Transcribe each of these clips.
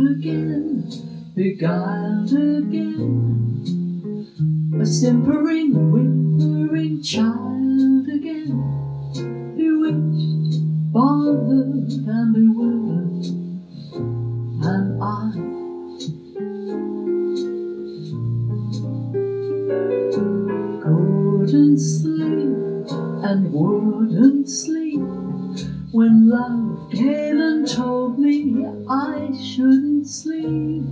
again, beguiled again. A simpering, whimpering child again, bewitched, bothered, and bewildered. And I couldn't sleep and wouldn't sleep when love came and told me I shouldn't sleep.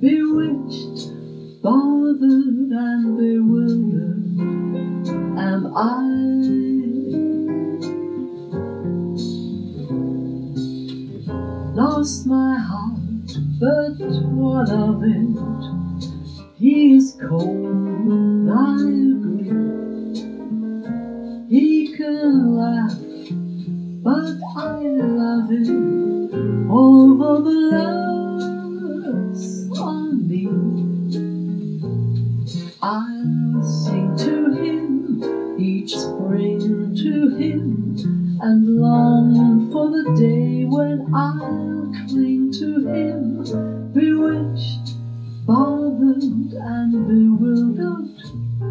Bewitched, bothered, and bewildered am I. Lost my heart, but what of it? He's cold, I agree. He can laugh, but I love him over the loves on me. I'll sing to him each spring to him and long for the day when I'll cling to him, bewitched, bothered, and bewildered.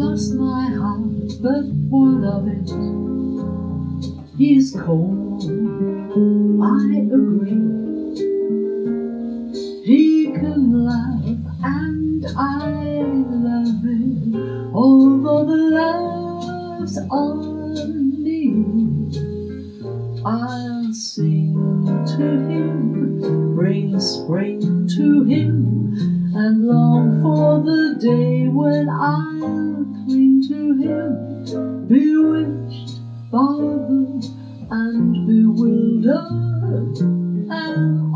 Lost my heart, but what of it? He's cold, I agree. He can laugh, and I love him over the laughs on me. I'll sing to him, bring spring to him, the day when I'll cling to him, bewitched, bothered, and bewildered, and